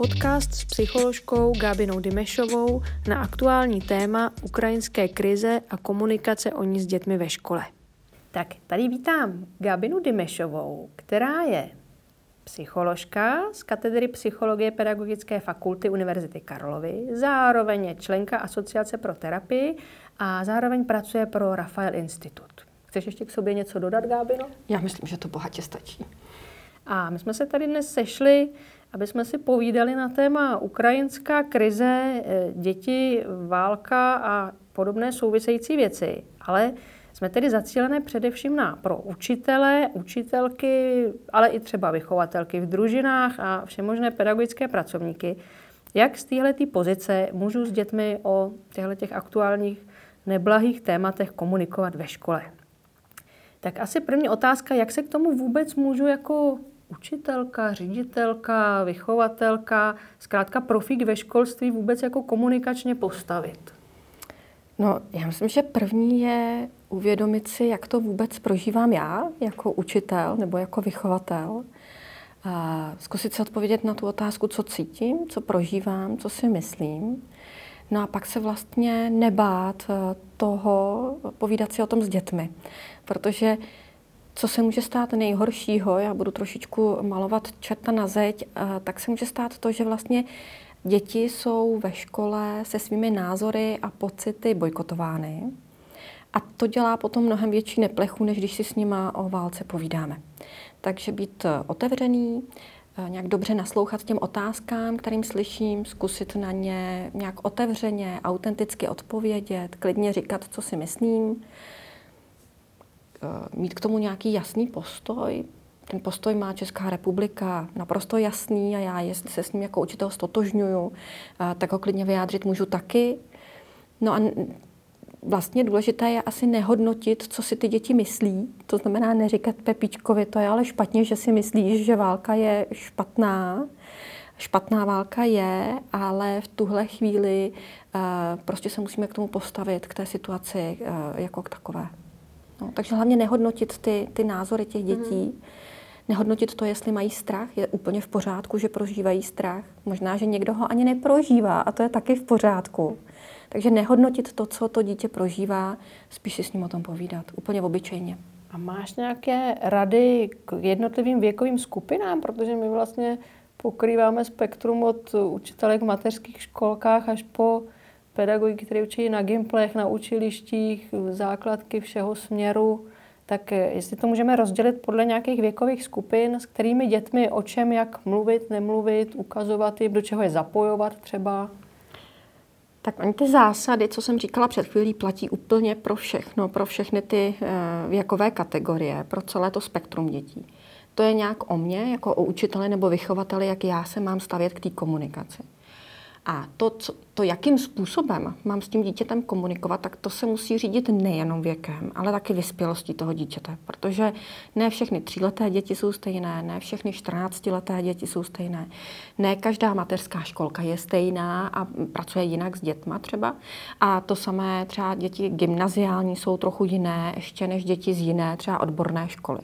podcast s psycholožkou Gábinou Dimešovou na aktuální téma ukrajinské krize a komunikace o ní s dětmi ve škole. Tak tady vítám Gábinu Dimešovou, která je psycholožka z katedry psychologie Pedagogické fakulty Univerzity Karlovy, zároveň je členka Asociace pro terapii a zároveň pracuje pro Rafael Institut. Chceš ještě k sobě něco dodat, Gábino? Já myslím, že to bohatě stačí. A my jsme se tady dnes sešli, aby jsme si povídali na téma ukrajinská krize, eh, děti, válka a podobné související věci. Ale jsme tedy zacílené především na pro učitele, učitelky, ale i třeba vychovatelky v družinách a všemožné pedagogické pracovníky. Jak z této pozice můžu s dětmi o těchto aktuálních neblahých tématech komunikovat ve škole? Tak asi první otázka, jak se k tomu vůbec můžu jako učitelka, ředitelka, vychovatelka, zkrátka profík ve školství vůbec jako komunikačně postavit? No, já myslím, že první je uvědomit si, jak to vůbec prožívám já jako učitel nebo jako vychovatel. A zkusit se odpovědět na tu otázku, co cítím, co prožívám, co si myslím. No a pak se vlastně nebát eh, toho povídat si o tom s dětmi. Protože co se může stát nejhoršího, já budu trošičku malovat čerta na zeď, eh, tak se může stát to, že vlastně děti jsou ve škole se svými názory a pocity bojkotovány. A to dělá potom mnohem větší neplechu, než když si s nima o válce povídáme. Takže být otevřený, eh, nějak dobře naslouchat těm otázkám, kterým slyším, zkusit na ně nějak otevřeně, autenticky odpovědět, klidně říkat, co si myslím, eh, mít k tomu nějaký jasný postoj. Ten postoj má Česká republika naprosto jasný a já, se s ním jako učitel stotožňuju, eh, tak ho klidně vyjádřit můžu taky. No a vlastně důležité je asi nehodnotit, co si ty děti myslí. To znamená neříkat Pepičkovi, to je ale špatně, že si myslíš, že válka je špatná. Špatná válka je, ale v tuhle chvíli uh, prostě se musíme k tomu postavit, k té situaci uh, jako k takové. No, takže hlavně nehodnotit ty, ty názory těch dětí. Mm. Nehodnotit to, jestli mají strach, je úplně v pořádku, že prožívají strach. Možná, že někdo ho ani neprožívá a to je taky v pořádku. Takže nehodnotit to, co to dítě prožívá, spíš si s ním o tom povídat, úplně obyčejně. A máš nějaké rady k jednotlivým věkovým skupinám, protože my vlastně pokrýváme spektrum od učitelek v mateřských školkách až po pedagogy, kteří učí na gimplech, na učilištích, základky všeho směru. Tak jestli to můžeme rozdělit podle nějakých věkových skupin, s kterými dětmi o čem, jak mluvit, nemluvit, ukazovat jim, do čeho je zapojovat třeba? Tak oni ty zásady, co jsem říkala před chvílí, platí úplně pro všechno, pro všechny ty eh, věkové kategorie, pro celé to spektrum dětí. To je nějak o mně, jako o učiteli nebo vychovateli, jak já se mám stavět k té komunikaci. A to, co, to, jakým způsobem mám s tím dítětem komunikovat, tak to se musí řídit nejenom věkem, ale taky vyspělostí toho dítěte. Protože ne všechny tříleté děti jsou stejné, ne všechny 14-leté děti jsou stejné. Ne každá mateřská školka je stejná a pracuje jinak s dětma třeba. A to samé třeba děti gymnaziální jsou trochu jiné ještě než děti z jiné třeba odborné školy.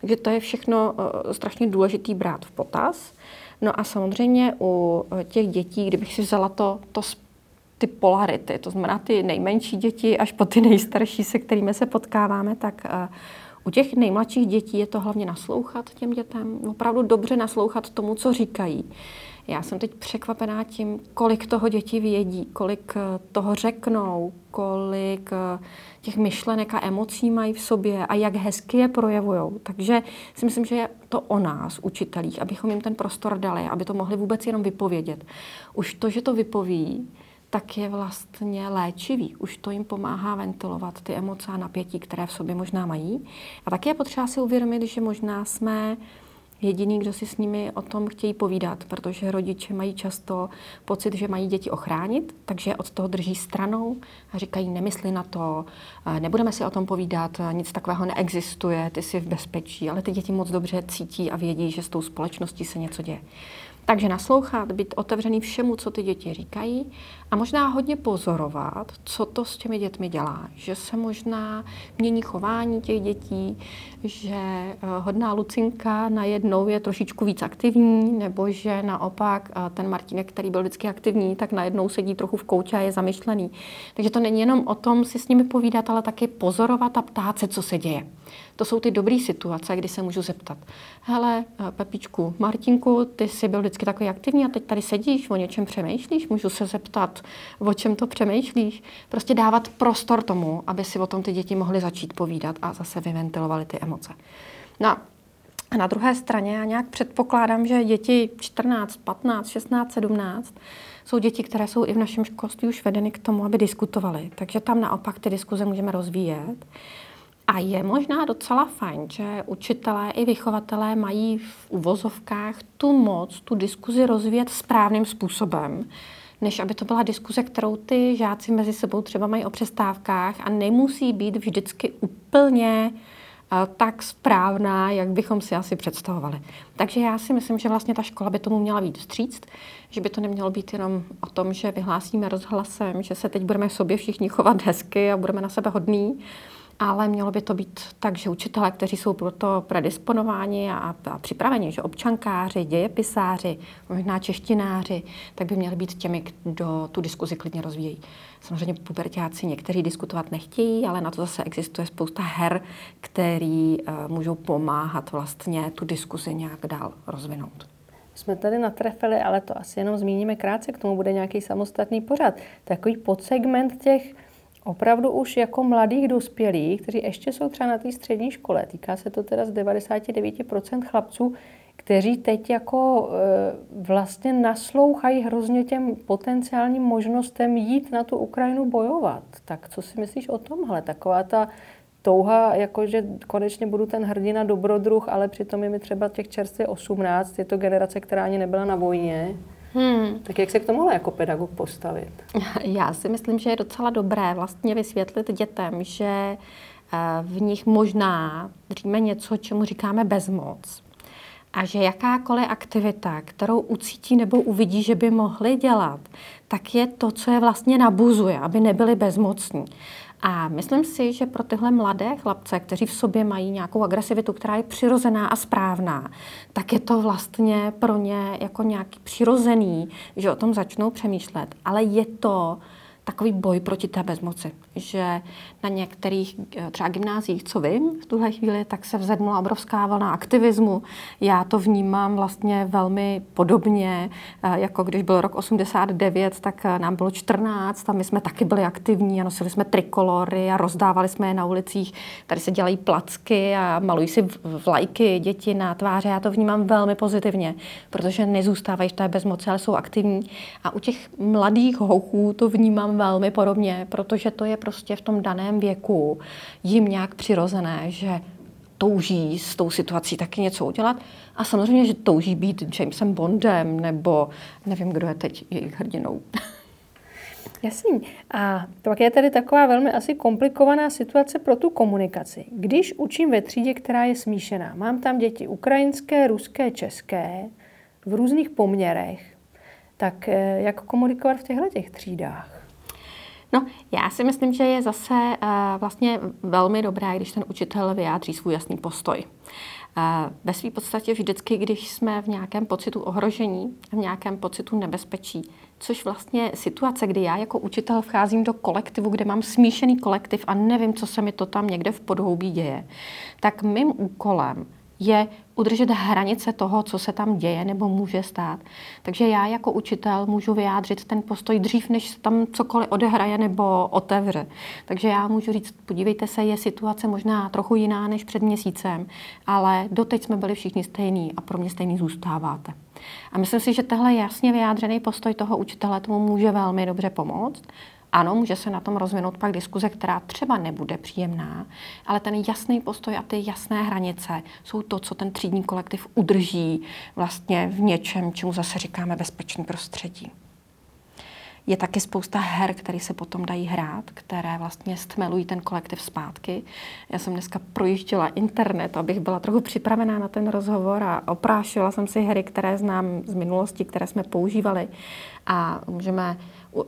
Takže to je všechno uh, strašně důležitý brát v potaz. No a samozřejmě u těch dětí, kdybych si vzala to, to ty polarity, to znamená ty nejmenší děti až po ty nejstarší, se kterými se potkáváme, tak uh, u těch nejmladších dětí je to hlavně naslouchat těm dětem, opravdu dobře naslouchat tomu, co říkají. Já jsem teď překvapená tím, kolik toho děti vědí, kolik eh, toho řeknou, kolik eh, těch myšlenek a emocí mají v sobě a jak hezky je projevují. Takže si myslím, že je to o nás, učitelích, abychom jim ten prostor dali, aby to mohli vůbec jenom vypovědět. Už to, že to vypoví, tak je vlastně léčivý. Už to jim pomáhá ventilovat ty emoce a napětí, které v sobě možná mají. A taky je potřeba si uvědomit, že možná jsme jediný, kdo si s nimi o tom chtějí povídat, protože rodiče mají často pocit, že mají děti ochránit, takže od toho drží stranou a říkají, nemysli na to, nebudeme si o tom povídat, nic takového neexistuje, ty jsi v bezpečí, ale ty děti moc dobře cítí a vědí, že s tou společností se něco děje. Takže naslouchat, být otevřený všemu, co ty děti říkají a možná hodně pozorovat, co to s těmi dětmi dělá. Že se možná mění chování těch dětí, že eh, hodná Lucinka najednou je trošičku víc aktivní, nebo že naopak eh, ten Martinek, který byl vždycky aktivní, tak najednou sedí trochu v koutě a je zamyšlený. Takže to není jenom o tom si s nimi povídat, ale taky pozorovat a ptát se, co se děje. To jsou ty dobré situace, kdy se můžu zeptat. Hele, eh, Pepičku, Martinku, ty jsi byl vždycky takový aktivní a teď tady sedíš, o něčem přemýšlíš, můžu se zeptat, o čem to přemýšlíš. Prostě dávat prostor tomu, aby si o tom ty děti mohly začít povídat a zase vyventilovali ty emoce. No a na druhé straně já nějak předpokládám, že děti 14, 15, 16, 17 jsou děti, které jsou i v našem školství už vedeny k tomu, aby diskutovali. Takže tam naopak ty diskuze můžeme rozvíjet. A je možná docela fajn, že učitelé i vychovatelé mají v uvozovkách tu moc, tu diskuzi rozvíjet správným způsobem, než aby to byla diskuze, kterou ty žáci mezi sebou třeba mají o přestávkách a nemusí být vždycky úplně eh, tak správná, jak bychom si asi představovali. Takže já si myslím, že vlastně ta škola by tomu měla být vstříct, že by to nemělo být jenom o tom, že vyhlásíme rozhlasem, že se teď budeme sobě všichni chovat hezky a budeme na sebe hodní, ale mělo by to být tak, že učitelé, kteří jsou pro to predisponováni a, a připraveni, že občankáři, dějepisáři, možná češtináři, tak by měli být těmi, kdo tu diskuzi klidně rozvíjí. Samozřejmě pubertáci někteří diskutovat nechtějí, ale na to zase existuje spousta her, který uh, můžou pomáhat vlastně tu diskuzi nějak dál rozvinout jsme tady natrefili, ale to asi jenom zmíníme krátce, k tomu bude nějaký samostatný pořad. Takový podsegment těch opravdu už jako mladých dospělých, kteří ještě jsou třeba na té střední škole, týká se to teda z 99% chlapců, kteří teď jako e, vlastně naslouchají hrozně těm potenciálním možnostem jít na tu Ukrajinu bojovat. Tak co si myslíš o tomhle? Taková ta touha, jako že konečně budu ten hrdina dobrodruh, ale přitom je mi třeba těch čerstvě 18, je to generace, která ani nebyla na vojně. Hmm. Tak jak se k tomu jako pedagog postavit? Já si myslím, že je docela dobré vlastně vysvětlit dětem, že eh, v nich možná dříme něco, čemu říkáme bezmoc. A že jakákoliv aktivita, kterou ucítí nebo uvidí, že by mohli dělat, tak je to, co je vlastně nabuzuje, aby nebyli bezmocní. A myslím si, že pro tyhle mladé chlapce, kteří v sobě mají nějakou agresivitu, která je přirozená a správná, tak je to vlastně pro ně jako nějaký přirozený, že o tom začnou přemýšlet. Ale je to takový boj proti té bezmoci, že na některých eh, třeba gymnázích, co vím v tuhle chvíli, tak se vzedmula obrovská vlna aktivismu. Já to vnímám vlastně velmi podobně, eh, jako když byl rok 89, tak eh, nám bylo 14 a my jsme taky byli aktivní a nosili jsme trikolory a rozdávali jsme je na ulicích. Tady se dělají placky a malují si vlajky děti na tváře. Já to vnímám velmi pozitivně, protože nezůstávají v té bezmoci, ale jsou aktivní. A u těch mladých hochů to vnímám velmi podobně, protože to je prostě v tom daném věku jim nějak přirozené, že touží s tou situací taky něco udělat. A samozřejmě, že touží být Jamesem Bondem, nebo nevím, kdo je teď jejich hrdinou. Jasný. A pak je tady taková velmi asi komplikovaná situace pro tu komunikaci. Když učím ve třídě, která je smíšená, mám tam děti ukrajinské, ruské, české, v různých poměrech, tak eh, jak komunikovat v těchto těch třídách? No, já si myslím, že je zase uh, vlastně velmi dobré, když ten učitel vyjádří svůj jasný postoj. Uh, ve své podstatě vždycky, když jsme v nějakém pocitu ohrožení, v nějakém pocitu nebezpečí, což vlastně situace, kdy já jako učitel vcházím do kolektivu, kde mám smíšený kolektiv a nevím, co se mi to tam někde v podhoubí děje, tak mým úkolem je udržet hranice toho, co se tam děje nebo může stát. Takže já jako učitel můžu vyjádřit ten postoj dřív, než se tam cokoliv odehraje nebo otevře. Takže já můžu říct, podívejte se, je situace možná trochu jiná než před měsícem, ale doteď jsme byli všichni stejní a pro mě stejný zůstáváte. A myslím si, že tehle jasně vyjádřený postoj toho učitele tomu může velmi dobře pomoct. Ano, může se na tom rozvinout pak diskuze, která třeba nebude příjemná, ale ten jasný postoj a ty jasné hranice jsou to, co ten třídní kolektiv udrží vlastně v něčem, čemu zase říkáme bezpečný prostředí. Je taky spousta her, které se potom dají hrát, které vlastně stmelují ten kolektiv zpátky. Já jsem dneska projížděla internet, abych byla trochu připravená na ten rozhovor a oprášila jsem si hry, které znám z minulosti, které jsme používali. A můžeme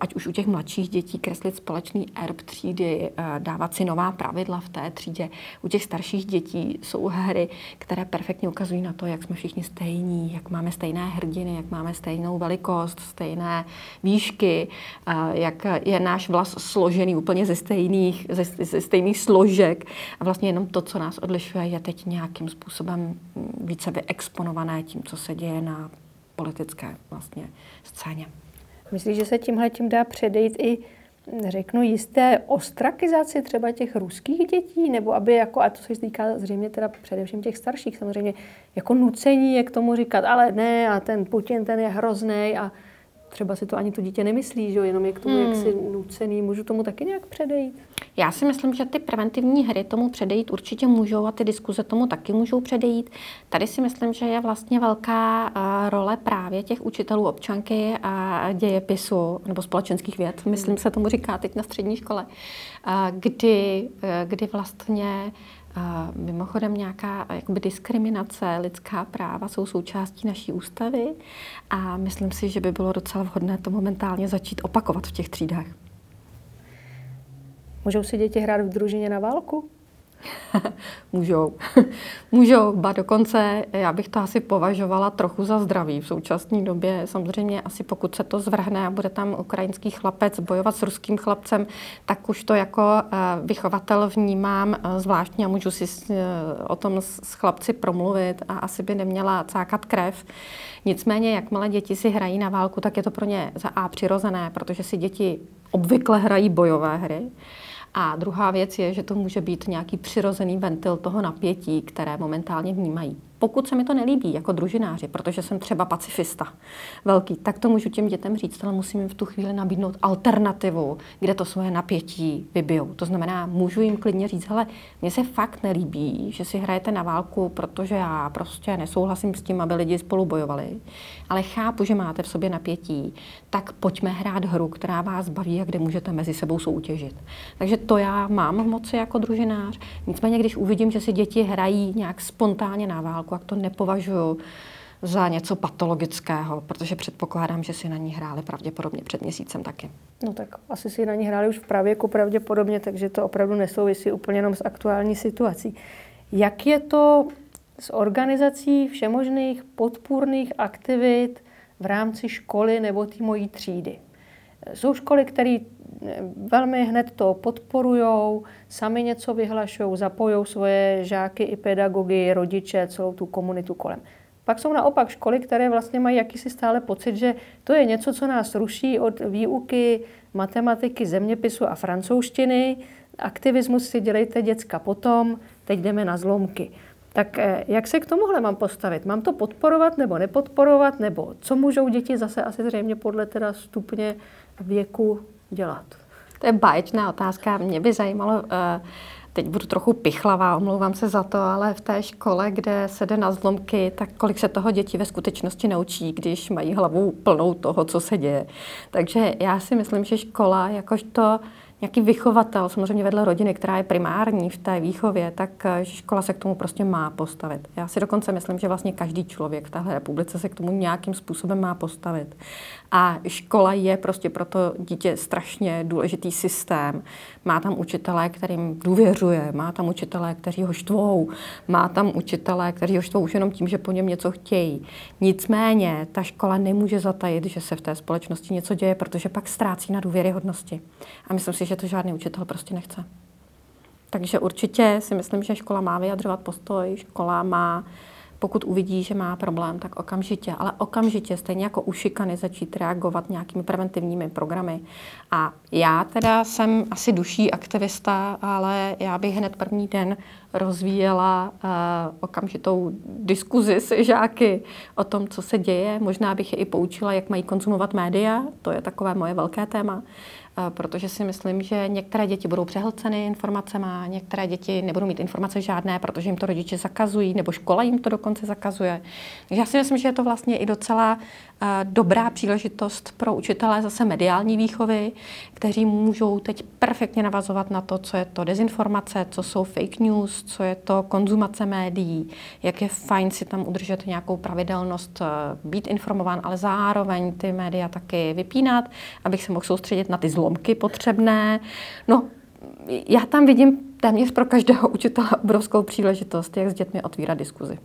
ať už u těch mladších dětí kreslit společný erb třídy, eh, dávat si nová pravidla v té třídě. U těch starších dětí jsou hry, které perfektně ukazují na to, jak jsme všichni stejní, jak máme stejné hrdiny, jak máme stejnou velikost, stejné výšky, eh, jak je náš vlas složený úplně ze stejných, ze, ze stejných složek. A vlastně jenom to, co nás odlišuje, je teď nějakým způsobem mm, více vyexponované tím, co se děje na politické vlastně scéně. Myslíš, že se tímhle tím dá předejít i řeknu, jisté ostrakizaci třeba těch ruských dětí, nebo aby jako, a to se týká zřejmě teda především těch starších, samozřejmě, jako nucení je k tomu říkat, ale ne, a ten Putin, ten je hrozný a třeba si to ani to dítě nemyslí, že jo, jenom je k tomu hmm. jaksi nucený. Můžu tomu taky nějak předejít? Já si myslím, že ty preventivní hry tomu předejít určitě můžou a ty diskuze tomu taky můžou předejít. Tady si myslím, že je vlastně velká uh, role právě těch učitelů občanky a dějepisu nebo společenských věd, myslím se tomu říká teď na střední škole, uh, kdy, uh, kdy vlastně Mimochodem nějaká jakoby diskriminace, lidská práva jsou součástí naší ústavy a myslím si, že by bylo docela vhodné to momentálně začít opakovat v těch třídách. Můžou si děti hrát v družině na válku? Můžou. Můžou, ba dokonce já bych to asi považovala trochu za zdravý v současné době. Samozřejmě asi pokud se to zvrhne a bude tam ukrajinský chlapec bojovat s ruským chlapcem, tak už to jako eh, vychovatel vnímám eh, zvláštně a můžu si eh, o tom s chlapci promluvit a asi by neměla cákat krev. Nicméně, jakmile děti si hrají na válku, tak je to pro ně za A přirozené, protože si děti obvykle hrají bojové hry. A druhá věc je, že to může být nějaký přirozený ventil toho napětí, které momentálně vnímají. Pokud se mi to nelíbí jako družináři, protože jsem třeba pacifista velký, tak to můžu těm dětem říct, ale musím jim v tu chvíli nabídnout alternativu, kde to svoje napětí vybijou. To znamená, můžu jim klidně říct, hele, mně se fakt nelíbí, že si hrajete na válku, protože já prostě nesouhlasím s tím, aby lidi spolu bojovali, ale chápu, že máte v sobě napětí, tak pojďme hrát hru, která vás baví a kde můžete mezi sebou soutěžit. Takže to já mám v moci jako družinář. Nicméně, když uvidím, že si děti hrají nějak spontánně na válku, jak to nepovažuju za něco patologického, protože předpokládám, že si na ní hráli pravděpodobně před měsícem taky. No tak asi si na ní hráli už v pravěku pravděpodobně, takže to opravdu nesouvisí úplně jenom s aktuální situací. Jak je to s organizací všemožných podpůrných aktivit v rámci školy nebo té mojí třídy? Jsou školy, které velmi hned to podporují, sami něco vyhlašují, zapojují svoje žáky i pedagogy, rodiče, celou tu komunitu kolem. Pak jsou naopak školy, které vlastně mají jakýsi stále pocit, že to je něco, co nás ruší od výuky matematiky, zeměpisu a francouzštiny. Aktivismus si dělejte děcka potom, teď jdeme na zlomky. Tak eh, jak se k tomuhle mám postavit? Mám to podporovat nebo nepodporovat? Nebo co můžou děti zase asi zřejmě podle teda stupně věku dělat? To je báječná otázka. Mě by zajímalo, eh, teď budu trochu pichlavá, omlouvám se za to, ale v té škole, kde se jde na zlomky, tak kolik se toho děti ve skutečnosti naučí, když mají hlavu plnou toho, co se děje. Takže já si myslím, že škola jakožto nějaký vychovatel, samozřejmě vedle rodiny, která je primární v té výchově, tak eh, škola se k tomu prostě má postavit. Já si dokonce myslím, že vlastně každý člověk v téhle republice se k tomu nějakým způsobem má postavit. A škola je prostě pro to dítě strašně důležitý systém. Má tam učitelé, kterým důvěřuje, má tam učitelé, kteří ho štvou, má tam učitelé, kteří ho štvou už jenom tím, že po něm něco chtějí. Nicméně ta škola nemůže zatajit, že se v té společnosti něco děje, protože pak ztrácí na důvěryhodnosti. A myslím si, že to žádný učitel prostě nechce. Takže určitě si myslím, že škola má vyjadřovat postoj, škola má pokud uvidí, že má problém, tak okamžitě, ale okamžitě, stejně jako u šikany, začít reagovat nějakými preventivními programy. A já teda jsem asi duší aktivista, ale já bych hned první den rozvíjela uh, okamžitou diskuzi se žáky o tom, co se děje. Možná bych je i poučila, jak mají konzumovat média, to je takové moje velké téma protože si myslím, že některé děti budou přehlceny informacemi, některé děti nebudou mít informace žádné, protože jim to rodiče zakazují, nebo škola jim to dokonce zakazuje. Takže já si myslím, že je to vlastně i docela dobrá příležitost pro učitele zase mediální výchovy, kteří můžou teď perfektně navazovat na to, co je to dezinformace, co jsou fake news, co je to konzumace médií, jak je fajn si tam udržet nějakou pravidelnost, eh, být informován, ale zároveň ty média taky vypínat, abych se mohl soustředit na ty zlomky potřebné. No, já tam vidím téměř pro každého učitele obrovskou příležitost, jak s dětmi otvírat diskuzi.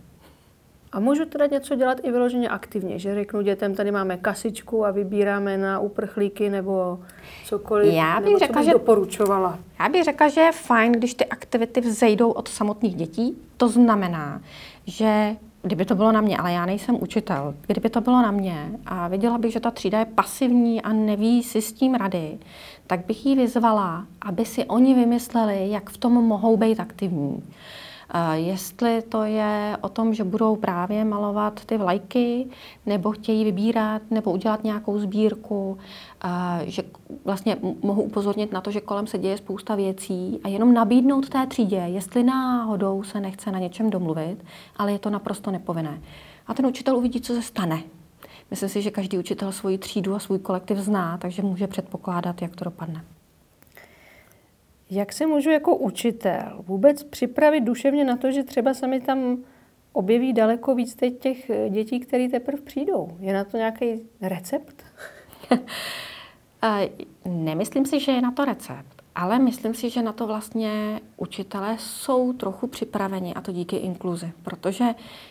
A můžu teda něco dělat i vyloženě aktivně, že řeknu dětem, tady máme kasičku a vybíráme na uprchlíky nebo cokoliv, já bych nebo řekla, bych že, doporučovala. Já bych řekla, že je fajn, když ty aktivity vzejdou od samotných dětí. To znamená, že kdyby to bylo na mě, ale já nejsem učitel, kdyby to bylo na mě a viděla bych, že ta třída je pasivní a neví si s tím rady, tak bych jí vyzvala, aby si oni vymysleli, jak v tom mohou být aktivní. Jestli to je o tom, že budou právě malovat ty vlajky, nebo chtějí vybírat, nebo udělat nějakou sbírku, že vlastně mohu upozornit na to, že kolem se děje spousta věcí a jenom nabídnout té třídě, jestli náhodou se nechce na něčem domluvit, ale je to naprosto nepovinné. A ten učitel uvidí, co se stane. Myslím si, že každý učitel svoji třídu a svůj kolektiv zná, takže může předpokládat, jak to dopadne. Jak se můžu jako učitel vůbec připravit duševně na to, že třeba se mi tam objeví daleko víc teď těch dětí, které teprve přijdou? Je na to nějaký recept? Nemyslím si, že je na to recept. Ale myslím si, že na to vlastně učitelé jsou trochu připraveni a to díky inkluzi, protože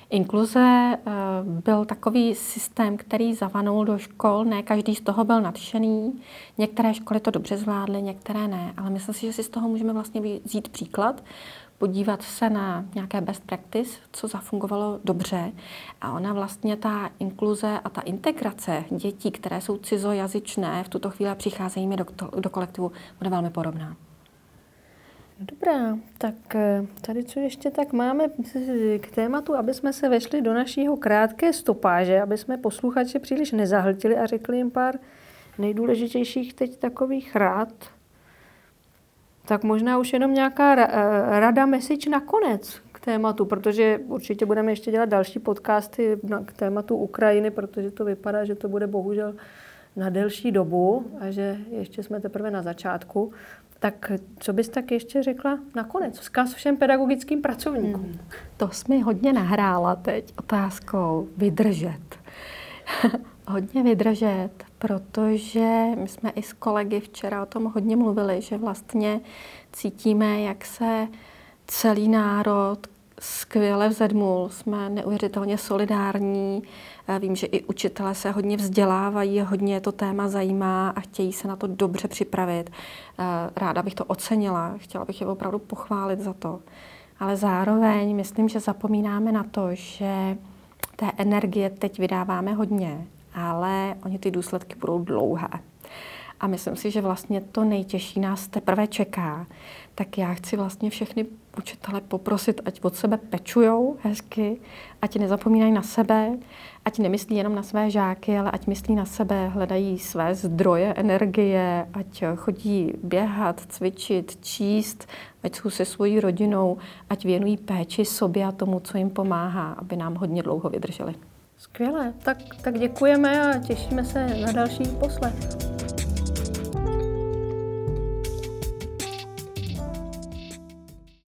inkluze eh, byl takový systém, který zavanul do škol, ne každý z toho byl nadšený, některé školy to dobře zvládly, některé ne, ale myslím si, že si z toho můžeme vlastně vzít příklad, podívat se na nějaké best practice, co zafungovalo dobře. A ona vlastně ta inkluze a ta integrace dětí, které jsou cizojazyčné, v tuto chvíli přicházejí mi do, do kolektivu, bude velmi podobná. Dobrá, tak eh, tady co ještě tak máme k tématu, aby jsme se vešli do našího krátké stopáže, aby jsme posluchače příliš nezahltili a řekli jim pár nejdůležitějších teď takových rád, tak možná už jenom nějaká eh, rada message nakonec k tématu, protože určitě budeme ještě dělat další podcasty k tématu Ukrajiny, protože to vypadá, že to bude bohužel na delší dobu a že ještě jsme teprve na začátku. Tak co bys tak ještě řekla nakonec? Vzkaz všem pedagogickým pracovníkům. Hmm. To jsme hodně nahrála teď otázkou vydržet. hodně vydržet, protože my jsme i s kolegy včera o tom hodně mluvili, že vlastně cítíme, jak se celý národ skvěle vzedmul, jsme neuvěřitelně solidární. Vím, že i učitelé se hodně vzdělávají, hodně to téma zajímá a chtějí se na to dobře připravit. Ráda bych to ocenila, chtěla bych je opravdu pochválit za to. Ale zároveň myslím, že zapomínáme na to, že té energie teď vydáváme hodně ale oni ty důsledky budou dlouhé. A myslím si, že vlastně to nejtěžší nás teprve čeká. Tak já chci vlastně všechny učitele poprosit, ať od sebe pečujou hezky, ať nezapomínají na sebe, ať nemyslí jenom na své žáky, ale ať myslí na sebe, hledají své zdroje energie, ať chodí běhat, cvičit, číst, ať jsou se svojí rodinou, ať věnují péči sobě a tomu, co jim pomáhá, aby nám hodně dlouho vydrželi. Skvělé, tak, tak děkujeme a těšíme se na další poslech.